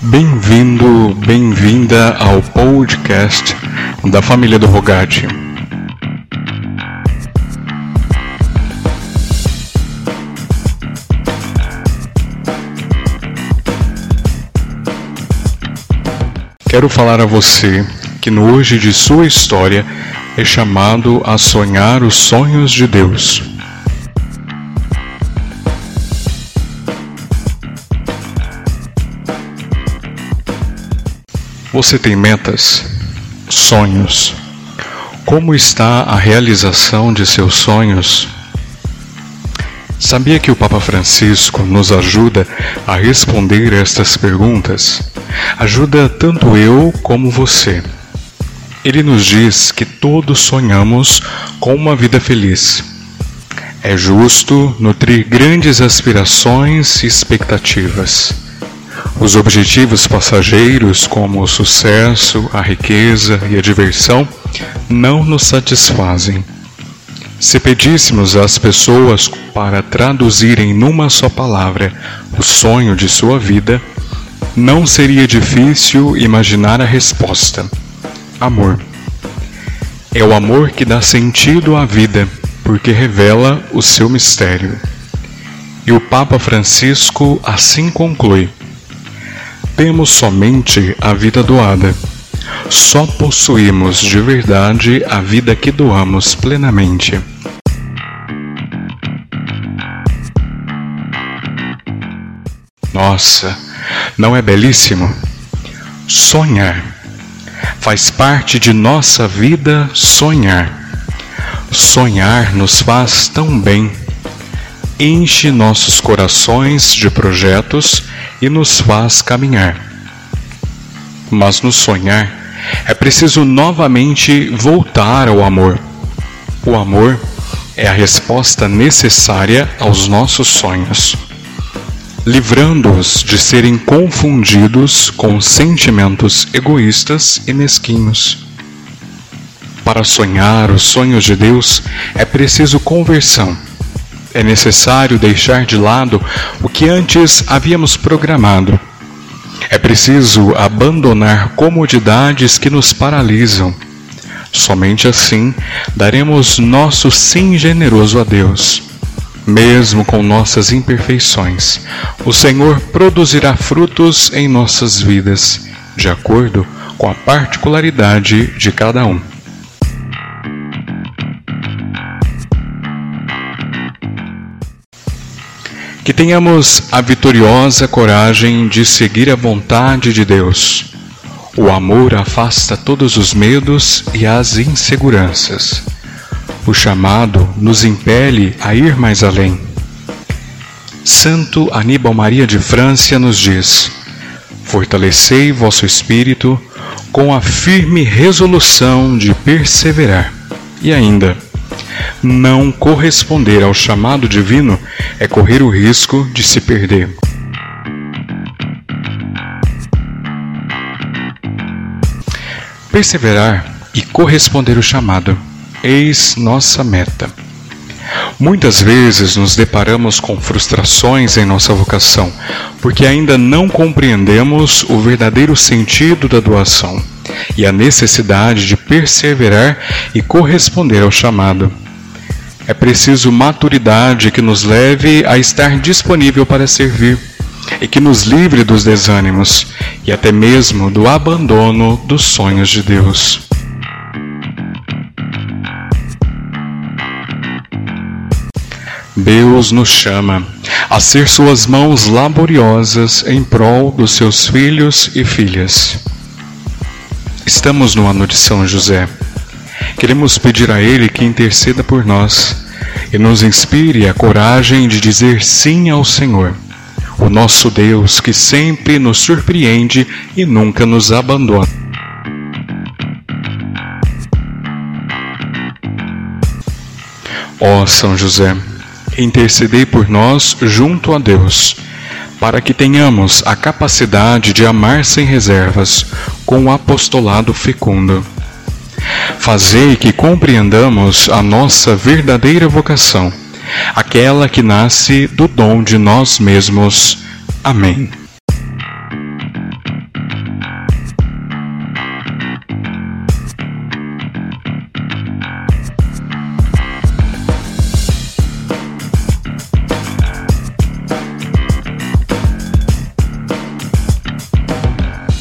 Bem-vindo, bem-vinda ao podcast da família do Rogatti. Quero falar a você que no hoje de sua história é chamado a sonhar os sonhos de Deus. Você tem metas, sonhos. Como está a realização de seus sonhos? Sabia que o Papa Francisco nos ajuda a responder estas perguntas? Ajuda tanto eu como você. Ele nos diz que todos sonhamos com uma vida feliz. É justo nutrir grandes aspirações e expectativas. Os objetivos passageiros, como o sucesso, a riqueza e a diversão, não nos satisfazem. Se pedíssemos às pessoas para traduzirem numa só palavra o sonho de sua vida, não seria difícil imaginar a resposta: amor. É o amor que dá sentido à vida, porque revela o seu mistério. E o Papa Francisco assim conclui: temos somente a vida doada. Só possuímos de verdade a vida que doamos plenamente. Nossa, não é belíssimo? Sonhar. Faz parte de nossa vida sonhar. Sonhar nos faz tão bem. Enche nossos corações de projetos e nos faz caminhar. Mas no sonhar, é preciso novamente voltar ao amor. O amor é a resposta necessária aos nossos sonhos, livrando-os de serem confundidos com sentimentos egoístas e mesquinhos. Para sonhar os sonhos de Deus é preciso conversão é necessário deixar de lado o que antes havíamos programado. É preciso abandonar comodidades que nos paralisam. Somente assim daremos nosso sim generoso a Deus. Mesmo com nossas imperfeições, o Senhor produzirá frutos em nossas vidas, de acordo com a particularidade de cada um. Que tenhamos a vitoriosa coragem de seguir a vontade de Deus. O amor afasta todos os medos e as inseguranças. O chamado nos impele a ir mais além. Santo Aníbal Maria de França nos diz: Fortalecei vosso espírito com a firme resolução de perseverar. E ainda, não corresponder ao chamado divino é correr o risco de se perder. Perseverar e corresponder ao chamado, eis nossa meta. Muitas vezes nos deparamos com frustrações em nossa vocação, porque ainda não compreendemos o verdadeiro sentido da doação e a necessidade de perseverar e corresponder ao chamado. É preciso maturidade que nos leve a estar disponível para servir e que nos livre dos desânimos e até mesmo do abandono dos sonhos de Deus. Deus nos chama a ser suas mãos laboriosas em prol dos seus filhos e filhas. Estamos no ano de São José. Queremos pedir a Ele que interceda por nós e nos inspire a coragem de dizer sim ao Senhor, o nosso Deus que sempre nos surpreende e nunca nos abandona. Ó São José, intercedei por nós junto a Deus, para que tenhamos a capacidade de amar sem reservas, com o apostolado fecundo Fazei que compreendamos a nossa verdadeira vocação, aquela que nasce do dom de nós mesmos. Amém.